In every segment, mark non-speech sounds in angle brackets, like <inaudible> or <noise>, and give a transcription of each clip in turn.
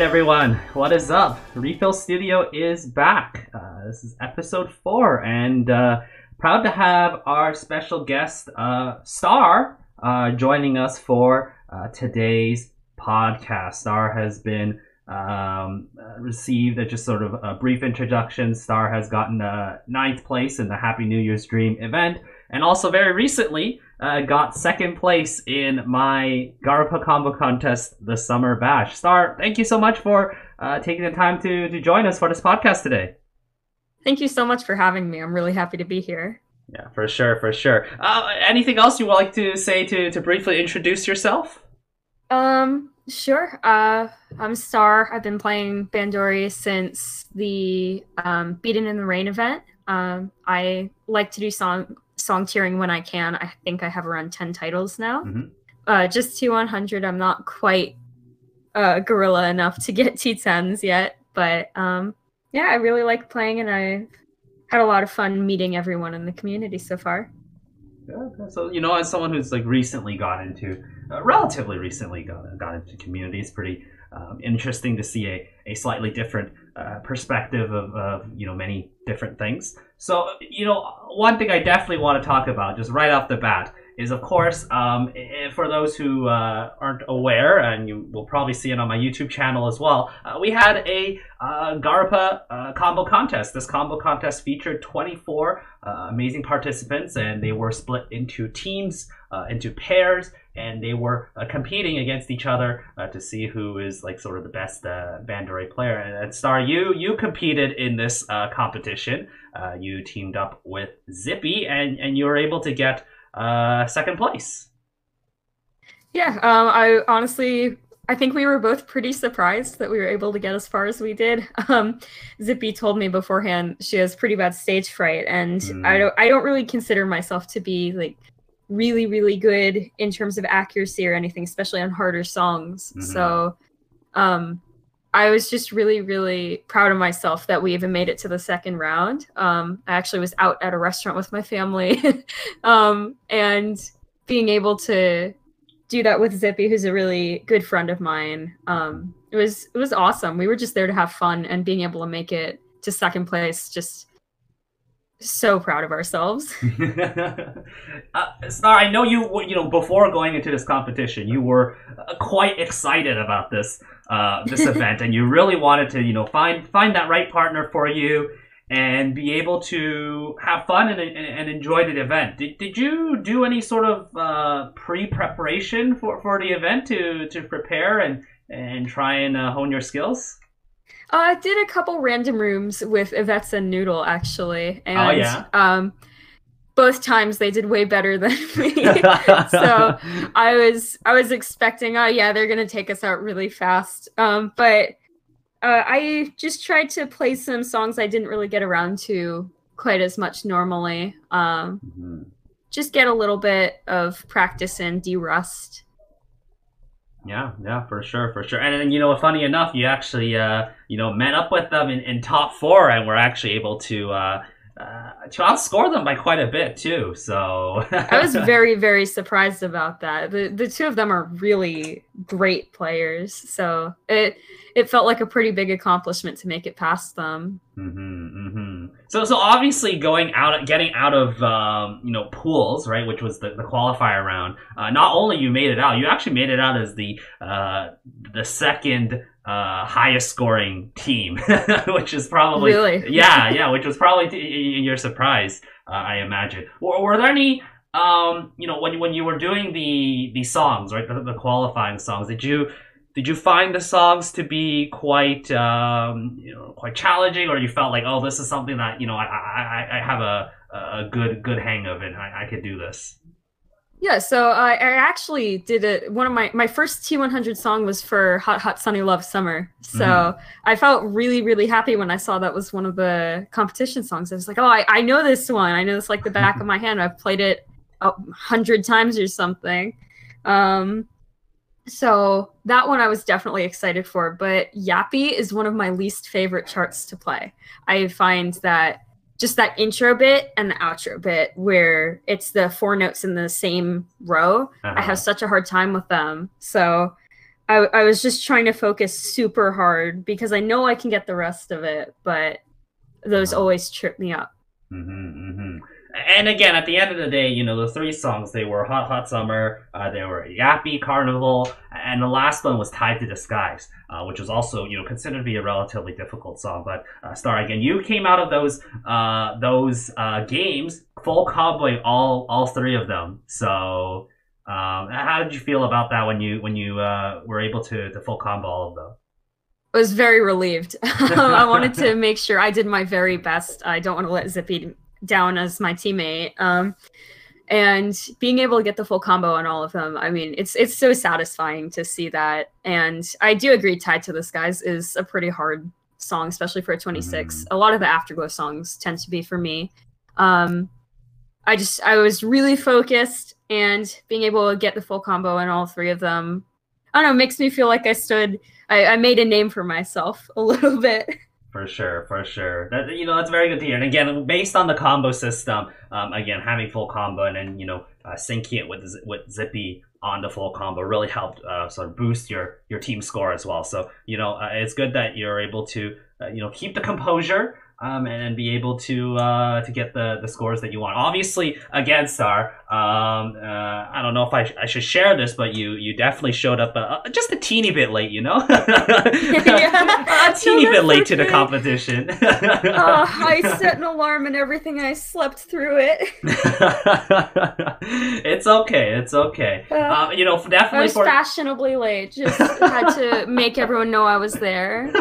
right, everyone, what is up? Refill Studio is back. Uh, this is episode four, and uh, proud to have our special guest, uh, Star, uh, joining us for uh, today's podcast. Star has been um, uh, received a just sort of a brief introduction. Star has gotten a ninth place in the Happy New Year's Dream event, and also very recently uh, got second place in my Garupa combo contest, the Summer Bash. Star, thank you so much for uh, taking the time to to join us for this podcast today. Thank you so much for having me. I'm really happy to be here. Yeah, for sure, for sure. Uh, anything else you would like to say to to briefly introduce yourself? Um, sure. Uh, I'm Star. I've been playing Bandori since the um, Beaten in the Rain event. Um, I like to do song song tiering when I can. I think I have around ten titles now. Mhm. Uh, just T100. I'm not quite uh, gorilla enough to get <laughs> T10s yet, but um, yeah, I really like playing, and I've had a lot of fun meeting everyone in the community so far. Yeah, so you know, as someone who's like recently got into, uh, relatively recently got got into community, it's pretty um, interesting to see a, a slightly different uh, perspective of, of you know many different things. So you know, one thing I definitely want to talk about just right off the bat is, of course, um, for those who uh, aren't aware, and you will probably see it on my YouTube channel as well. Uh, we had a uh, Garupa uh, combo contest. This combo contest featured 24 uh, amazing participants, and they were split into teams, uh, into pairs, and they were competing against each other to see who is like sort of the best uh, Bandori player. And, Star, you you competed in this competition. You teamed up with Zippy, and and you were able to get uh, second place. Yeah, um, I honestly, I think we were both pretty surprised that we were able to get as far as we did. <laughs> Um, Zippy told me beforehand she has pretty bad stage fright, and Mm. I don't, I don't really consider myself to be like really, really good in terms of accuracy or anything, especially on harder songs. Mhm. So, um, I was just really, really proud of myself that we even made it to the second round. Um, I actually was out at a restaurant with my family, <laughs> um, and being able to do that with Zippy, who's a really good friend of mine. Um, it was it was awesome. We were just there to have fun, and being able to make it to second place, just so proud of ourselves. <laughs> uh, Star, I know you. You know, before going into this competition, you were uh, quite excited about this uh, this event, and you really wanted to, you know, find find that right partner for you and be able to have fun and, and, and enjoy the event. Did, did you do any sort of uh, pre preparation for, for the event to to prepare and and try and uh, hone your skills? Uh, I did a couple random rooms with Yvette's and Noodle actually, and Oh, yeah? um, both times they did way better than <laughs> me. so <laughs> I was I was expecting, oh yeah, they're gonna take us out really fast. Um, but uh, I just tried to play some songs I didn't really get around to quite as much normally. Um, Mhm. just get a little bit of practice and de-rust. Yeah, yeah, for sure, for sure. And then, you know, funny enough, you actually, uh, you know, met up with them in, in top four and were actually able to, uh, uh, to outscore them by quite a bit too. So I was <laughs> very, very surprised about that. The the two of them are really great players, so it it felt like a pretty big accomplishment to make it past them. Mm-hmm, mm-hmm. So, so obviously, going out, getting out of, um, you know, pools, right, which was the, the qualifier round. Uh, not only you made it out, you actually made it out as the uh, the second uh, highest scoring team, <laughs> which is probably Really? <laughs> yeah, yeah, which was probably t- your surprise, uh, I imagine. Were, were there any, um, you know, when when you were doing the the songs, right, the, the qualifying songs, did you did you find the songs to be quite, um, you know, quite challenging, or you felt like, oh, this is something that you know I I, I- I have a a good good hang of, and I, I could do this. Yeah, so I, I actually did it. One of my my first T100 song was for Hot Hot Sunny Love Summer. So Mhm. I felt really really happy when I saw that was one of the competition songs. I was like, oh, I, I know this one. I know this like the back of my hand. I've played it a hundred times or something. Um, so that one I was definitely excited for. But Yappy is one of my least favorite charts to play. I find that just that intro bit and the outro bit where it's the four notes in the same row i Uh-huh. have such a hard time with them so I, I was just trying to focus super hard because I know I can get the rest of it, but those Uh-huh. always trip me up. hmm hmm And again, at the end of the day, you know, the three songs, they were Hot Hot Summer, uh, they were Yappy, Carnival, and the last one was Tied to the Skies, uh, which was also, you know, considered to be a relatively difficult song. But, uh, Star, again, you came out of those, uh, those, uh, games full comboing all, all three of them. So, um, how did you feel about that when you, when you, uh, were able to, to full combo all of them? I was very relieved. <laughs> I wanted to <laughs> make sure I did my very best. I don't want to let Zippy down as my teammate. Um, and being able to get the full combo on all of them, I mean, it's it's so satisfying to see that. And I do agree, "Tied to the Skies" is a pretty hard song, especially for a 26. Mhm. A lot of the Afterglow songs tend to be for me. Um, I just I was really focused, and being able to get the full combo on all three of them, I don't know, makes me feel like I stood. I, I made a name for myself a <laughs> little bit. For sure, for sure. That you know that's very good to hear. And again, based on the combo system, um, again having full combo and then you know uh, syncing it with with Zippy on the full combo really helped uh, sort of boost your your team score as well. So you know uh, it's good that you're able to uh, you know keep the composure. Um, and, be able to uh, to get the, the scores that you want. Obviously, again, Star. Um, uh, I don't know if I, sh- I should share this, but you you definitely showed up uh, just a teeny bit late. You know, <laughs> <laughs> a teeny No, bit late to the competition. uh, I <laughs> set an alarm and everything. and I slept through it. it's okay. It's okay. Uh, Uh, you know, definitely. I was for. fashionably late. Just had to make everyone know I was there.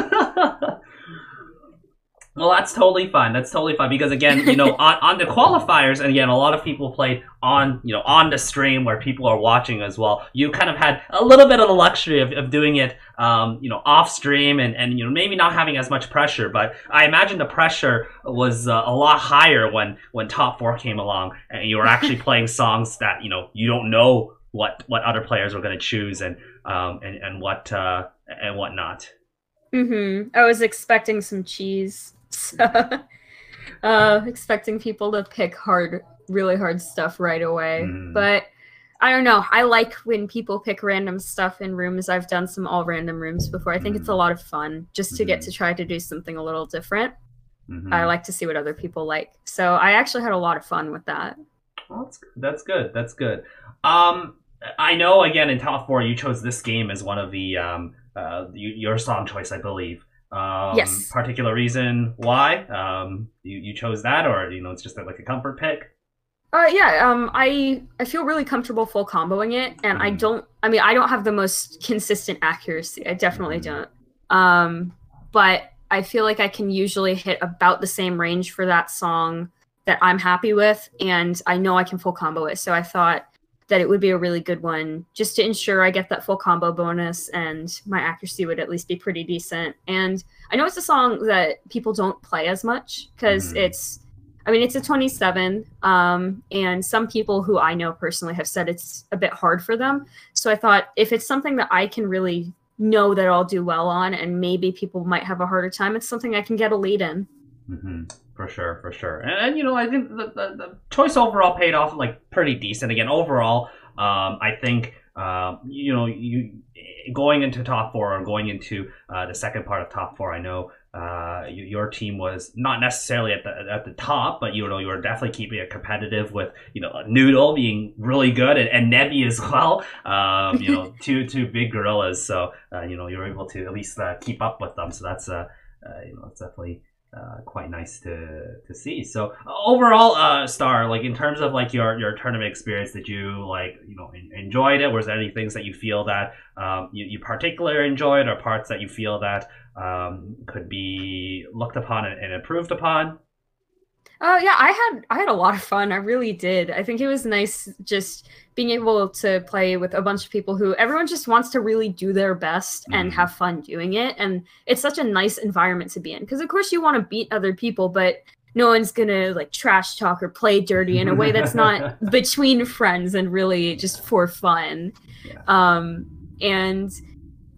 Well, that's totally fine. That's totally fine because again, you know, <laughs> on, on the qualifiers, and again, a lot of people played on, you know, on the stream where people are watching as well. You kind of had a little bit of the luxury of, of doing it, um, you know, off stream and, and you know maybe not having as much pressure. But I imagine the pressure was uh, a lot higher when when top four came along and you were actually <laughs> playing songs that you know you don't know what what other players are going to choose and um and and what uh and what not. hmm I was expecting some cheese. So, <laughs> uh, expecting people to pick hard, really hard stuff right away. Mm. But I don't know. I like when people pick random stuff in rooms. I've done some all random rooms before. I think it's a Mm. lot of fun just to get Mhm. to try to do something a little different. Mhm. I like to see what other people like. So I actually had a lot of fun with that. Well, that's that's good. That's good. Um, I know again in top four you chose this game as one of the um uh your song choice, I believe. Um, Yes. Particular reason why um you, you chose that, or you know it's just like a comfort pick. Uh, yeah. Um, I I feel really comfortable full comboing it, and I Mhm. don't. I mean, I don't have the most consistent accuracy. I definitely Mhm. don't. Um, but I feel like I can usually hit about the same range for that song that I'm happy with, and I know I can full combo it. So I thought that it would be a really good one just to ensure I get that full combo bonus and my accuracy would at least be pretty decent. And I know it's a song that people don't play as much because Mhm. it's I mean, it's a 27, um, and some people who I know personally have said it's a bit hard for them. So I thought if it's something that I can really know that I'll do well on, and maybe people might have a harder time, it's something I can get a lead in. hmm For sure, for sure. And, and you know, I think the, the, the choice overall paid off like pretty decent. Again, overall, um, I think um, you know you going into top four or going into uh, the second part of top four. I know uh, you, your team was not necessarily at the at the top, but you know you were definitely keeping it competitive with you know Noodle being really good and, and Nebby as <laughs> well. Um, you know, two two big gorillas. So uh, you know you were able to at least uh, keep up with them. So that's uh, uh, you know that's definitely uh, quite nice to to see. So overall, uh, Star, like in terms of like your your tournament experience, did you like you know en- enjoyed it? Was there any things that you feel that um, you, you particularly enjoyed, or parts that you feel that um, could be looked upon and, and improved upon? Oh yeah, I had I had a lot of fun. I really did. I think it was nice just being able to play with a bunch of people who everyone just wants to really do their best and Mhm. have fun doing it. And it's such a nice environment to be in because of course you want to beat other people, but no one's gonna like trash talk or play dirty in a way that's not <laughs> between friends and really just for fun. Yeah. Um, and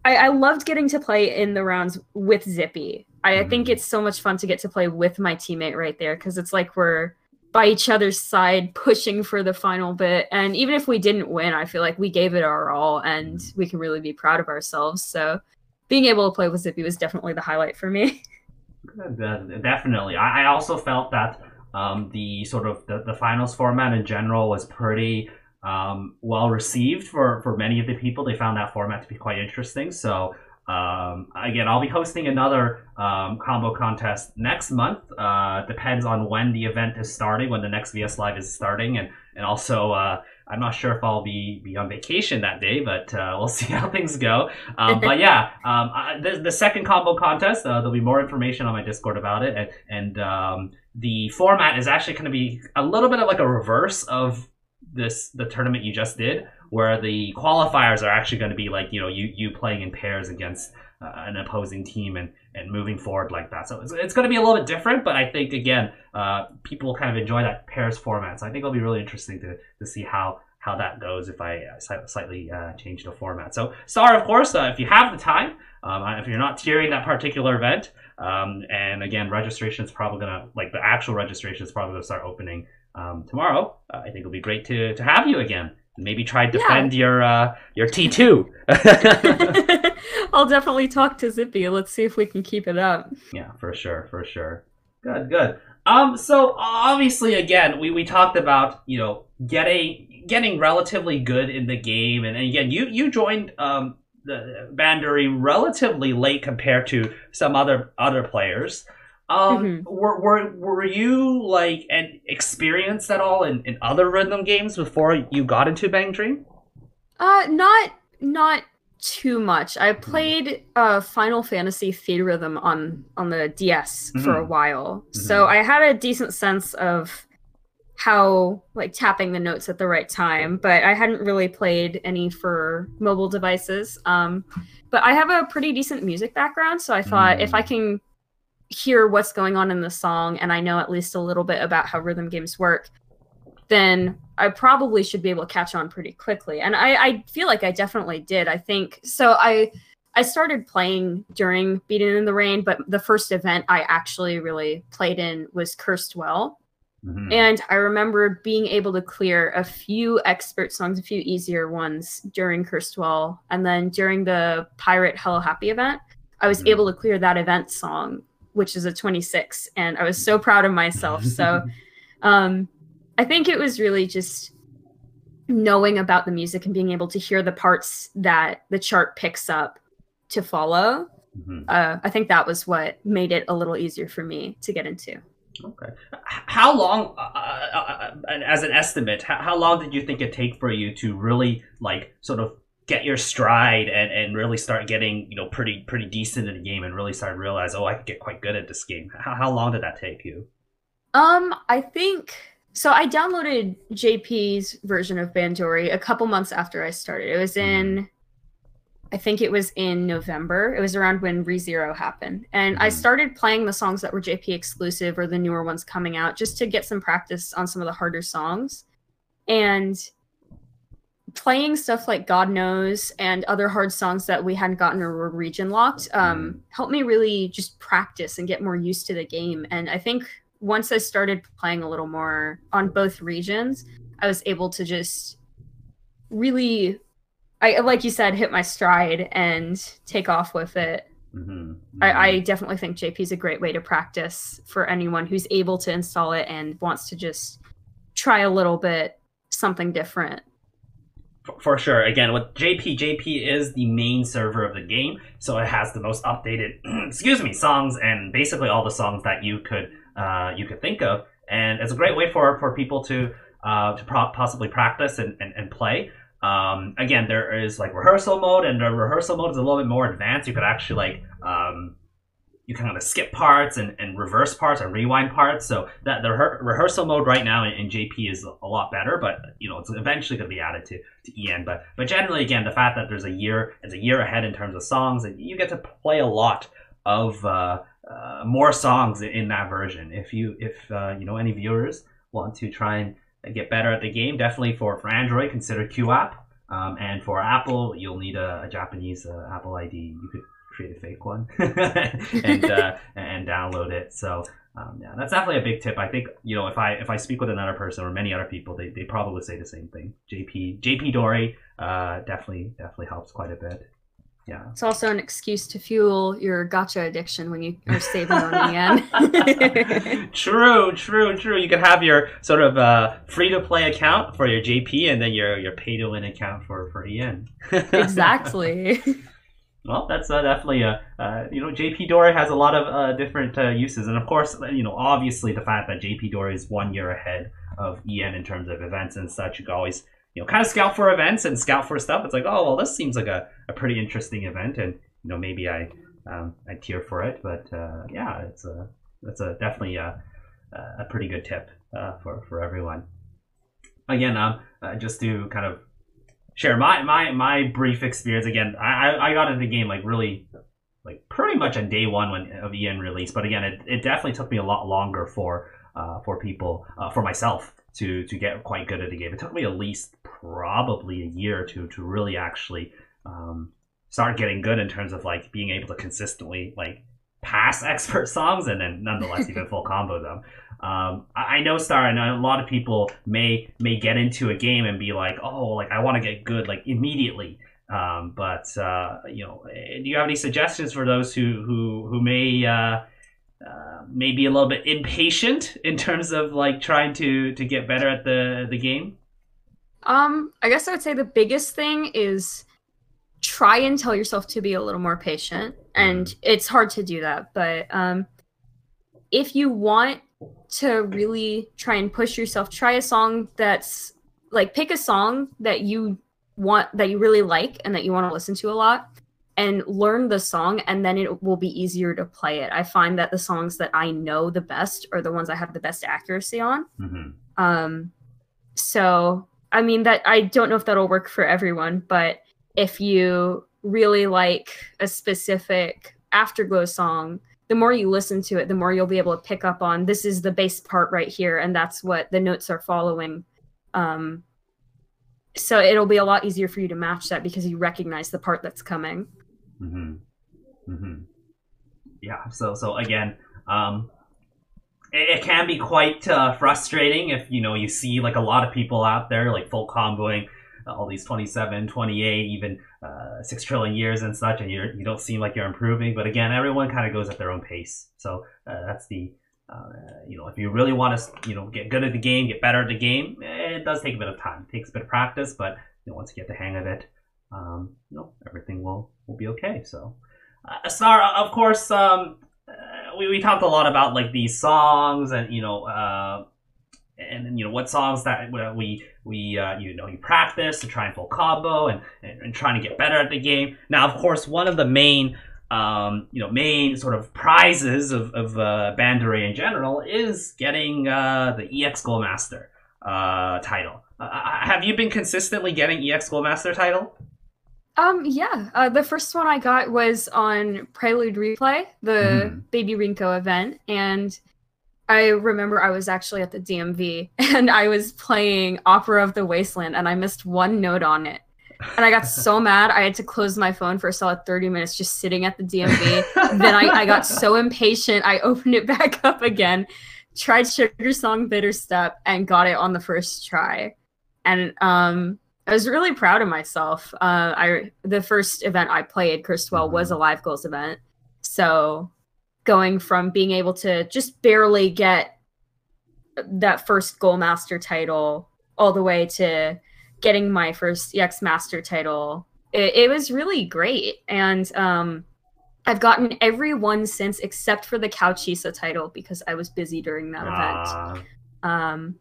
I, I loved getting to play in the rounds with Zippy. I, I think Mhm. it's so much fun to get to play with my teammate right there because it's like we're by each other's side pushing for the final bit and even if we didn't win i feel like we gave it our all and we can really be proud of ourselves so being able to play with zippy was definitely the highlight for me <laughs> definitely i, I also felt that um, the sort of the, the finals format in general was pretty um, well received for, for many of the people. They found that format to be quite interesting. So um, again, I'll be hosting another um, combo contest next month. Uh, depends on when the event is starting, when the next VS Live is starting, and and also uh, I'm not sure if I'll be, be on vacation that day, but uh, we'll <laughs> see how things go. Um, but yeah, um, the, the second combo contest, uh, there'll be more information on my Discord about it, and, and um, the format is actually going to be a little bit of like a reverse of this the tournament you just did, where the qualifiers are actually going to be like you know you you playing in pairs against uh, an opposing team and and moving forward like that. So it's, it's going to be a little bit different, but I think again uh, people kind of enjoy that pairs format. So I think it'll be really interesting to to see how how that goes if I uh, slightly uh, change the format. So, Star, of course, uh, if you have the time, um, if you're not tiering that particular event, um, and again, registration is probably gonna like the actual registration is probably gonna start opening um, tomorrow. Uh, I think it'll be great to to have you again. Maybe try to defend yeah. your uh, your <laughs> T two. I'll definitely talk to Zippy. Let's see if we can keep it up. Yeah, for sure, for sure. Good, good. Um, so obviously, again, we, we talked about you know getting getting relatively good in the game, and, and again, you you joined um the Bandori relatively late compared to some other other players. Um, mm-hmm. were, were were you like an experienced at all in, in other rhythm games before you got into Bang Dream? Uh, not not too much. I mm-hmm. played uh, Final Fantasy Theatrhythm on on the DS mm-hmm. for a while, mm-hmm. so I had a decent sense of how like tapping the notes at the right time. But I hadn't really played any for mobile devices. Um, but I have a pretty decent music background, so I thought if I mm. can hear what's going on in the song and I know at least a little bit about how rhythm games work, then I probably should be able to catch on pretty quickly. And I, I feel like I definitely did. I think so. I I started playing during Beating in the Rain, but the first event I actually really played in was Cursed Well. Mm-hmm. And I remember being able to clear a few expert songs, a few easier ones during Cursed Well. And then during the Pirate Hello Happy event, I was mm-hmm. able to clear that event song which is a 26 and i was so proud of myself. So <laughs> um, i think it was really just knowing about the music and being able to hear the parts that the chart picks up to follow mm-hmm. uh, i think that was what made it a little easier for me to get into. Okay. How long uh, uh, uh as an estimate how, how long did you think it take for you to really like sort of get your stride and, and really start getting you know pretty pretty decent in the game and really start to realize oh I could get quite good at this game. How, how long did that take you? Um, I think so. I downloaded JP's version of Bandori a couple months after I started. It was in. Mm. I think it was in November. It was around when ReZero happened. And mm. I started playing the songs that were JP exclusive or the newer ones coming out just to get some practice on some of the harder songs. And playing stuff like God Knows and other hard songs that we hadn't gotten or were region locked um, mm. helped me really just practice and get more used to the game. And I think once I started playing a little more on both regions, I was able to just really, I like you said, hit my stride and take off with it. Mm-hmm. Mm-hmm. I, I definitely think JP is a great way to practice for anyone who's able to install it and wants to just try a little bit something different for sure. Again, with JP, JP is the main server of the game, so it has the most updated, <clears throat> excuse me, songs and basically all the songs that you could uh, you could think of, and it's a great way for for people to uh, to pro- possibly practice and, and, and play. Um, again, there is like rehearsal mode, and the rehearsal mode is a little bit more advanced. You could actually like um, you can kind of skip parts and, and reverse parts and rewind parts. So that the re- rehearsal mode right now in, in, JP is a lot better, but you know it's eventually going to be added to, to EN. But but generally, again, the fact that there's a year, it's a year ahead in terms of songs, and you get to play a lot of uh, uh, more songs in, that version. If you if uh, you know any viewers want to try and get better at the game, definitely for for Android, consider QooApp. Um, and for Apple, you'll need a, a Japanese uh, Apple ID. You could create a fake one <laughs> and uh, and download it. So um, yeah, that's definitely a big tip. I think you know if I if I speak with another person or many other people, they, they probably say the same thing. JP JP Dory uh, definitely definitely helps quite a bit. Yeah, it's also an excuse to fuel your gacha addiction when you are saving on the end. <laughs> <laughs> true, true, true. You can have your sort of uh, free to play account for your JP, and then your your pay to win account for for EN. exactly. Well, that's uh, definitely a uh, you know JP Dory has a lot of uh, different uh, uses, and of course you know obviously the fact that JP Dory is one year ahead of EN in terms of events and such. You can always you know kind of scout for events and scout for stuff. It's like oh well this seems like a, a pretty interesting event, and you know maybe I um, I tear for it, but uh, yeah, it's a that's a definitely a, a pretty good tip uh, for for everyone. Again, um, just to kind of share my my my brief experience again. I I got into the game like really like pretty much on day one when of EN release, but again, it, it definitely took me a lot longer for uh, for people uh, for myself to to get quite good at the game. It took me at least probably a year or two to really actually um, start getting good in terms of like being able to consistently like pass <laughs> expert songs and then nonetheless even full combo them. Um, I know Star, and a lot of people may may get into a game and be like, oh, like I want to get good like immediately. Um, but uh, you know, do you have any suggestions for those who who who may uh, uh, may be a little bit impatient <laughs> in terms of like trying to to get better at the the game? Um, I guess I would say the biggest thing is try and tell yourself to be a little more patient, and mm-hmm. it's hard to do that. But um, if you want to really try and push yourself. Try a song that's like pick a song that you want that you really like and that you want to listen to a lot and learn the song and then it will be easier to play it. I find that the songs that I know the best are the ones I have the best accuracy on. Mm-hmm. Um so I mean that I don't know if that'll work for everyone, but if you really like a specific afterglow song the more you listen to it, the more you'll be able to pick up on this is the bass part right here, and that's what the notes are following. Um, so it'll be a lot easier for you to match that because you recognize the part that's coming. Mm-hmm. Mm-hmm. Yeah. So so again, um, it, it can be quite uh, frustrating if you know you see like a lot of people out there like full comboing all these 27, 28, even uh, 6 trillion years and such, and you're, you don't seem like you're improving. But again, everyone kind of goes at their own pace. So uh, that's the, uh, you know, if you really want to, you know, get good at the game, get better at the game, it does take a bit of time. It takes a bit of practice, but you know, once you get the hang of it, um, you know, everything will, will be okay. So, uh, of course, um, uh, we, we talked a lot about like these songs and, you know, uh, and you know what songs that we we uh, you know you practice to try and full combo and, and, and trying to get better at the game. Now, of course, one of the main um, you know main sort of prizes of of uh, in general is getting uh, the EX Goal Master uh, title. Uh, uh, have you been consistently getting EX Goal Master title? Um, yeah. Uh, the first one I got was on Prelude Replay, the mm. Baby Rinko event, and I remember I was actually at the DMV <laughs> and I was playing Opera of the Wasteland and I missed one note on it. And I got <laughs> so mad I had to close my phone for a solid 30 minutes just sitting at the DMV. <laughs> then I, I got so impatient I opened it back up again, tried Sugar Song Bitter Step, and got it on the first try. And um I was really proud of myself. Uh, I the first event I played, Crystal, mm-hmm. was a live goals event. So going from being able to just barely get that first goal master title all the way to getting my first ex master title it, it was really great. And um, i've gotten every one since except for the Couchisa title because i was busy during that uh. event. Um,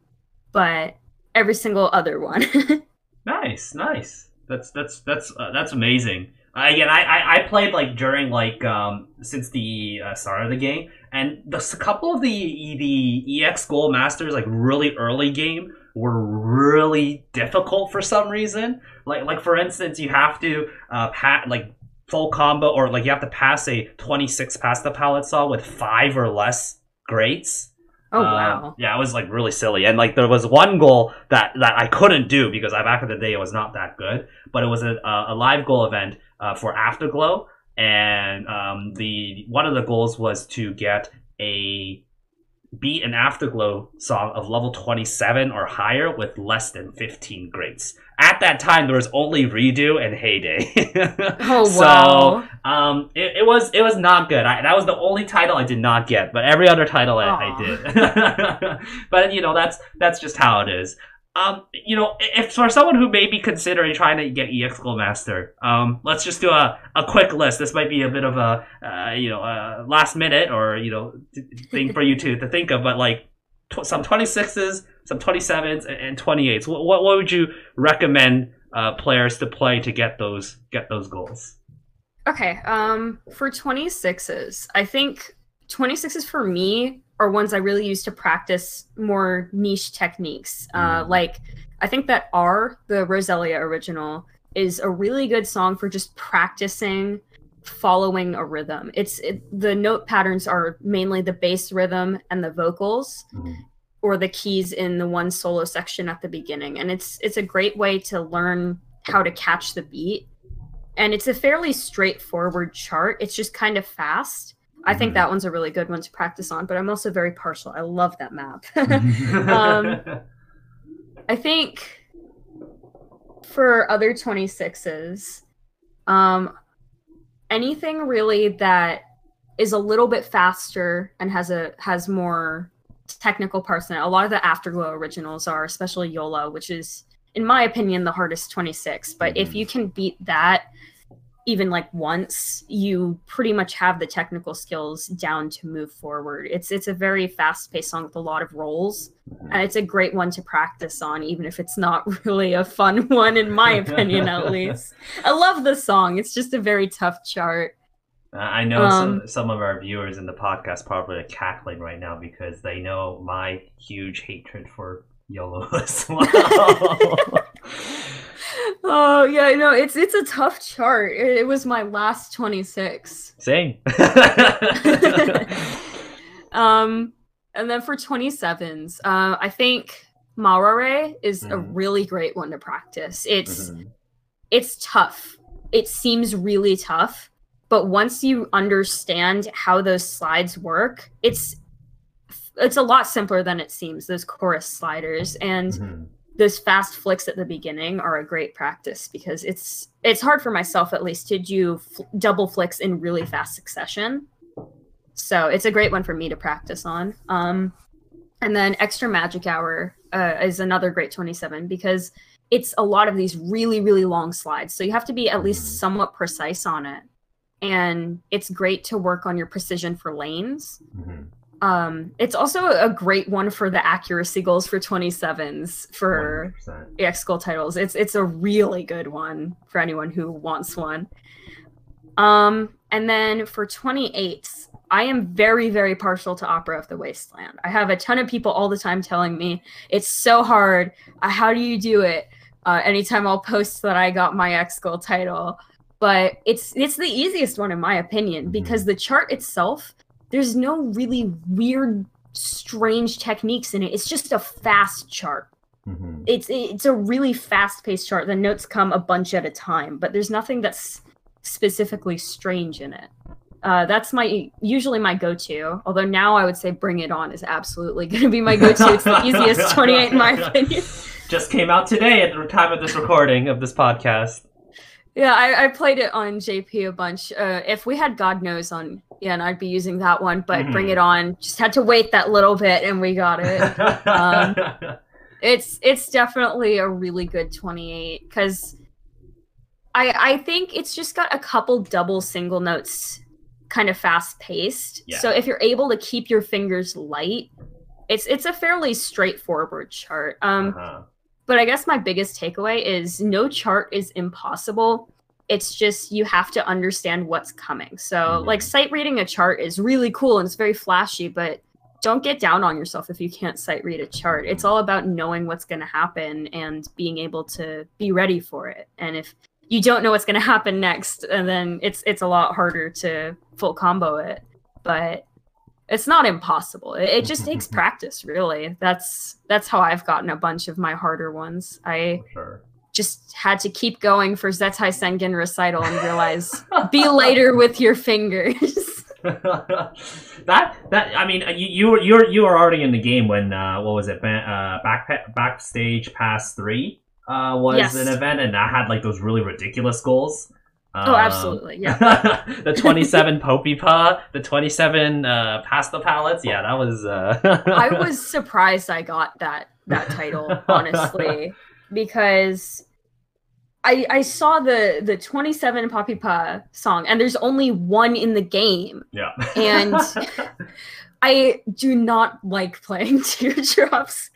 but every single other one. <laughs> Nice nice. That's that's that's uh, that's amazing again, I, I, I played like during like um since the uh, start of the game, and the a couple of the the EX Goal Masters like really early game were really difficult for some reason. Like like for instance, you have to uh pat like full combo or like you have to pass a 26 past the palette saw with five or less greats. Oh wow! Um, yeah, it was like really silly, and like there was one goal that that I couldn't do because I back in the day it was not that good, but it was a, a live goal event uh, for Afterglow, and um, the one of the goals was to get a beat an Afterglow song of level 27 or higher with less than 15 greats. At that time, there was only Redo and Heyday. <laughs> Oh wow. So, um, it, it was it was not good. I, that was the only title I did not get, but every other title I, I did. <laughs> but you know, that's that's just how it is. Um, you know, if for someone who may be considering trying to get EX Master, um, let's just do a, a quick list. This might be a bit of a, uh, you know, a last minute or, you know, thing for you to, to think of, but like tw- some 26s, some 27s, and, and 28s. What, what, what would you recommend uh, players to play to get those get those goals? Okay. Um, for 26s, I think 26s for me are ones I really use to practice more niche techniques. Uh, like, I think that R, the Roselia original, is a really good song for just practicing following a rhythm. It's it, the note patterns are mainly the bass rhythm and the vocals or the keys in the one solo section at the beginning and it's it's a great way to learn how to catch the beat. And it's a fairly straightforward chart. It's just kind of fast. I think Mhm. that one's a really good one to practice on, but I'm also very partial. I love that map. <laughs> <laughs> Um, I think for other 26s, um, anything really that is a little bit faster and has a has more technical parts in it. A lot of the Afterglow originals are, especially YOLO, which is, in my opinion, the hardest 26. But if Mhm. you can beat that even like once, you pretty much have the technical skills down to move forward. It's it's a very fast paced song with a lot of rolls and it's a great one to practice on even if it's not <laughs> really a fun one in my opinion at <laughs> least i love the song it's just a very tough chart I know Um, some some of our viewers in the podcast probably are cackling right now because they know my huge hatred for YOLO <laughs> as well. Oh yeah no it's it's a tough chart it, it was my last 26 Same. <laughs> um and then for 27s uh i think Maware is a Mhm. really great one to practice it's Mhm. it's tough. It seems really tough, but once you understand how those slides work, it's it's a lot simpler than it seems. Those chorus sliders and Mhm. Those fast flicks at the beginning are a great practice because it's it's hard for myself at least to do f- double flicks in really fast succession. So it's a great one for me to practice on. Um, and then extra magic hour uh, is another great 27 because it's a lot of these really really long slides so you have to be at least somewhat precise on it and it's great to work on your precision for lanes Mhm. Um, it's also a great one for the accuracy goals for 27s for 100%. EX Goal titles. It's it's a really good one for anyone who wants one. Um, and then for 28s, I am very, very partial to Opera of the Wasteland. I have a ton of people all the time telling me it's so hard. Uh, how do you do it? Uh, anytime I'll post that I got my ex Goal title, but it's it's the easiest one in my opinion because the chart itself, there's no really weird, strange techniques in it. It's just a fast chart Mhm. it's it's a really fast paced chart. The notes come a bunch at a time, but there's nothing that's specifically strange in it. Uh, that's my usually my go to. Although now I would say Bring It On is absolutely <laughs> going to be my go to. It's the easiest <laughs> 28 in my opinion. Just came out today at the time of this recording of this podcast. Yeah, I, I played it on JP a bunch. Uh, if we had God knows on, yeah, and I'd be using that one. But Bring Mhm. It On just had to wait that little bit, and we got it. <laughs> Um, it's it's definitely a really good 28 because i i think it's just got a couple double single notes kind of fast paced Yeah. so if you're able to keep your fingers light it's it's a fairly straightforward chart um Uh-huh. But i guess my biggest takeaway is no chart is impossible it's just you have to understand what's coming so Mhm. like sight reading a chart is really cool and it's very flashy but don't get down on yourself if you can't sight read a chart. It's all about knowing what's going to happen and being able to be ready for it. And if you don't know what's going <laughs> to happen next, and then it's it's a lot harder to full combo it. But it's not impossible. It, it just takes <laughs> practice, really. That's that's how I've gotten a bunch of my harder ones. I sure. just had to keep going for Zetai Sengen recital and realize be lighter <laughs> with your fingers. <laughs> that that I mean you you were you were you were already in the game when uh, what was it uh, back backstage pass three uh, was Yes. an event and that had like those really ridiculous goals. Oh, Um, absolutely. Yeah. <laughs> the 27 Popipa, the 27 uh, Pastel Palettes. Yeah, that was. Uh... I <laughs> was surprised I got that that title, honestly, <laughs> because I I saw the the 27 Popipa song and there's only one in the game. Yeah. And- I do not like playing Teardrops,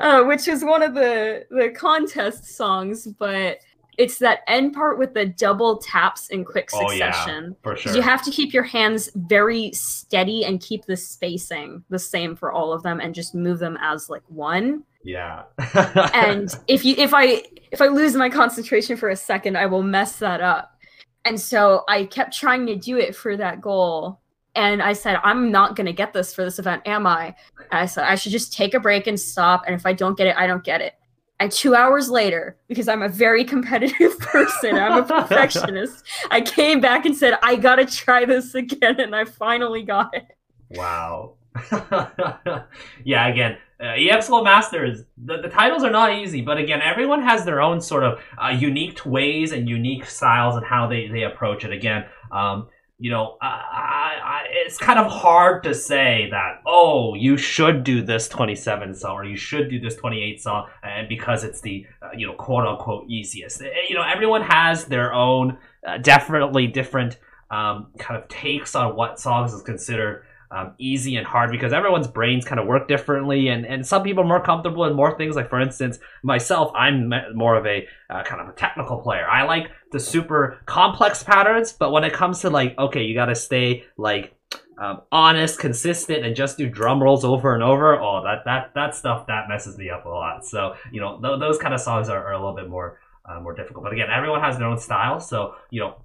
uh, which is one of the the contest songs, but it's that end part with the double taps in quick succession. Oh, yeah. for sure. You have to keep your hands very steady and keep the spacing the same for all of them and just move them as like one. yeah. <laughs> And if you if I if I lose my concentration for a second, I will mess that up. And so I kept trying to do it for that goal. And I said, I'm not gonna get this for this event, am I? And I said I should just take a break and stop. And if I don't get it, I don't get it. And two hours later, because I'm a very competitive <laughs> person, I'm a perfectionist, I came back and said, I gotta try this again, and I finally got it. Wow. <laughs> yeah, again, uh, EX Goal Masters, the, the titles are not easy, but again, everyone has their own sort of uh, unique ways and unique styles and how they, they approach it. Again, um, you know, I, I, it's kind of hard to say that, oh, you should do this 27 song or you should do this 28 song, and because it's the, uh, you know, quote unquote easiest. Eh, You know, everyone has their own, uh, definitely different um, kind of takes on what songs is considered um, easy and hard because everyone's brains kind of work differently and, and some people are more comfortable in more things like for instance myself i'm more of a uh, kind of a technical player i like the super complex patterns but when it comes to like okay you gotta stay like um, honest consistent and just do drum rolls over and over oh that that that stuff that messes me up a lot so you know th- those kind of songs are, are a little bit more uh, more difficult but again everyone has their own style so you know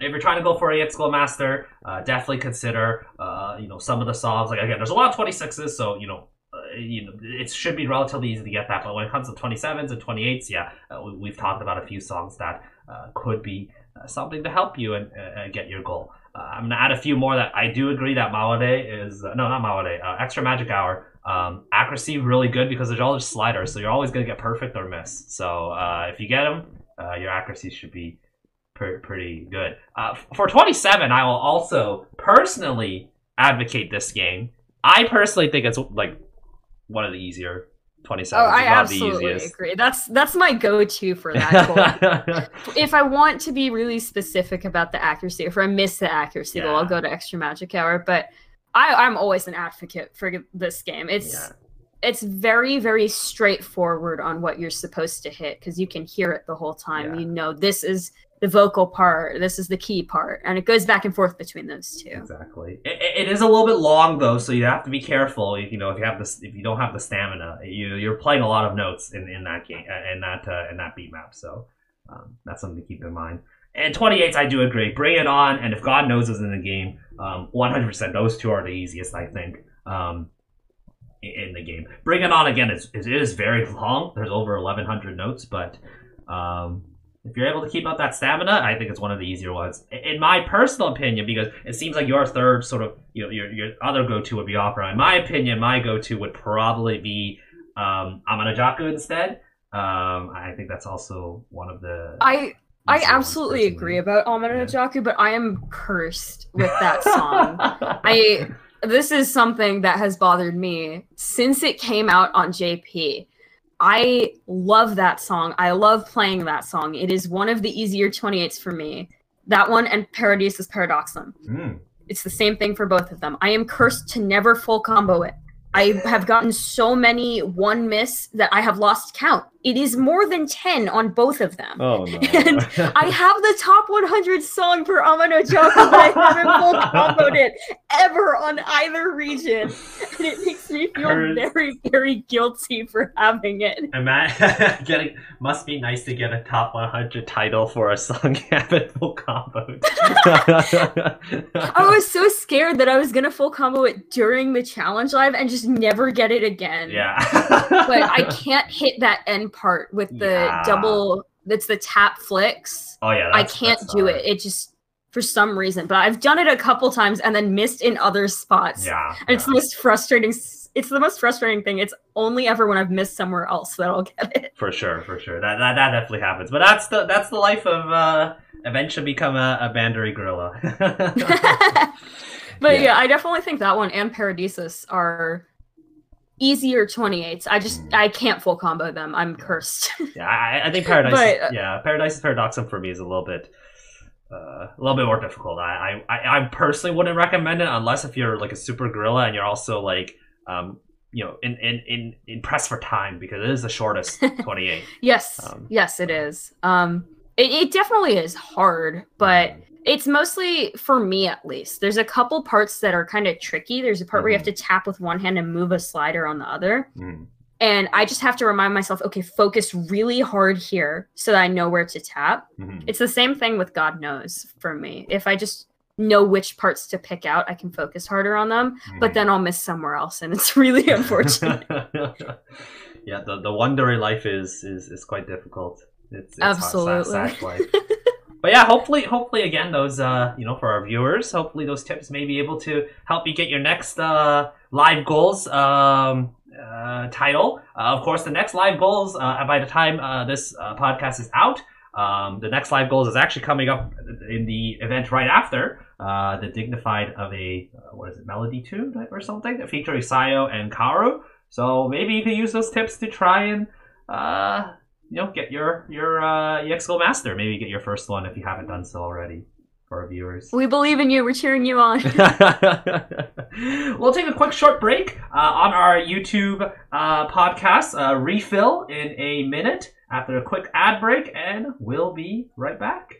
if you're trying to go for a Goal Master, uh, definitely consider uh, you know some of the songs. Like again, there's a lot of 26s, so you know. Uh, you know, it should be relatively easy to get that, but when it comes to 27s and 28s, yeah, uh, we, we've talked about a few songs that could be uh, something to help you and uh, get your goal. Uh, I'm gonna add a few more that I do agree that Maware is uh, no, not Maware, uh, Extra Magic Hour. Um, accuracy really good because there's all those sliders, so you're always gonna get perfect or miss. So uh, if you get them, uh, your accuracy should be pre- pretty good. Uh, for 27, I will also personally advocate this game. I personally think it's like one of the easier 27. Oh, I one of the absolutely agree. That's that's my go-to for that <laughs> if I want to be really specific about the accuracy, if I miss the accuracy, though, I'll go to extra magic hour. But I, I'm always an advocate for this game. It's Yeah. it's very very straightforward on what you're supposed to hit because you can hear it the whole time. Yeah. You know this is the vocal part, this is the key part, and it goes back and forth between those two. Exactly. It, it- is a little bit long though, so you have to be careful. You know, if you have this, if you don't have the stamina, you you're playing a lot of notes in, in that game, uh, in that uh, in that beat map. So um, that's something to keep in mind. And 28s, I do agree. Bring it on, and if God knows is in the game, um, 100%. Those two are the easiest, I think, um, in the game. Bring it on again. It's, it is very long. There's over 1,100 notes, but um, if you're able to keep up that stamina, I think it's one of the easier ones. In my personal opinion, because it seems like your third sort of, you know, your, your other go-to would be opera. In my opinion, my go-to would probably be um, Amanojaku instead. Um, I think that's also one of the. I I absolutely agree about Amanojaku, but I am cursed with that song. <laughs> I this is something that has bothered me since it came out on JP. I love that song. I love playing that song. It is one of the easier 28s for me. That one and Paradisus Paradoxum. Hmm. It's the same thing for both of them. I am cursed to never full combo it. I have gotten so many one miss that I have lost count. It is more than 10 on both of them. Oh no! <laughs> And I have the top 100 song for Amanojaku, but I haven't full comboed it ever on either region. And it makes me feel very, very guilty for having it. Ima- <laughs> getting must be nice to get a top 100 title for a song you haven't full comboed. I was <laughs> so scared that I was gonna full combo it during the challenge live and just never get it again. yeah, But I can't hit that end part with the Yeah. double. That's the tap flicks. Oh yeah, I can't do hard. it. It just for some reason. But I've done it a couple times and then missed in other spots. Yeah. And it's the most frustrating. It's the most frustrating thing. It's only ever when I've missed somewhere else that I'll get it. For sure, for sure. That, that that definitely happens. But that's the that's the life of uh eventually become a, a Bandori gorilla. <laughs> <laughs> but Yeah. yeah. I definitely think that one and Paradisus are easier 28s. I just. I can't full combo them. I'm cursed. <laughs> yeah, I, I think Paradise But, uh, yeah, Paradise is Paradoxum for me is a little bit uh, a little bit more difficult. I, I I personally wouldn't recommend it unless if you're like a super gorilla and you're also like um you know in in in, in press for time because it is the shortest <laughs> 28. yes. Um, yes, it is. Um it, it definitely is hard, but it's mostly for me at least. There's a couple parts that are kind of tricky. There's a part where you have to tap with one hand and move a slider on the other. Mm. And I just have to remind myself, okay, focus really hard here so that I know where to tap. Mhm. It's the same thing with God knows for me. If I just know which parts to pick out, I can focus harder on them, but Mm. then I'll miss somewhere else and it's <laughs> really unfortunate. <laughs> yeah, the the Wondery life is is is quite difficult. It's, it's Absolutely. Sad, sad life. <laughs> but yeah, hopefully, hopefully again, those uh, you know, for our viewers, hopefully those tips may be able to help you get your next uh live goals um uh, title. Uh, of course, the next live goals uh, by the time uh, this podcast is out. Um, the next live goals is actually coming up in the event right after uh, the dignified of a what is it melody tune or something that featuring Sayo and Kaoru. So maybe you can use those tips to try and uh, you know get your your uh, EX Goal Master. Maybe get your first one if you haven't done so already for our viewers. we believe in you. We're cheering you on. <laughs> <laughs> we'll take a quick short break uh, on our YouTube uh, podcast, uh, refill in a minute after a quick ad break, and we'll be right back.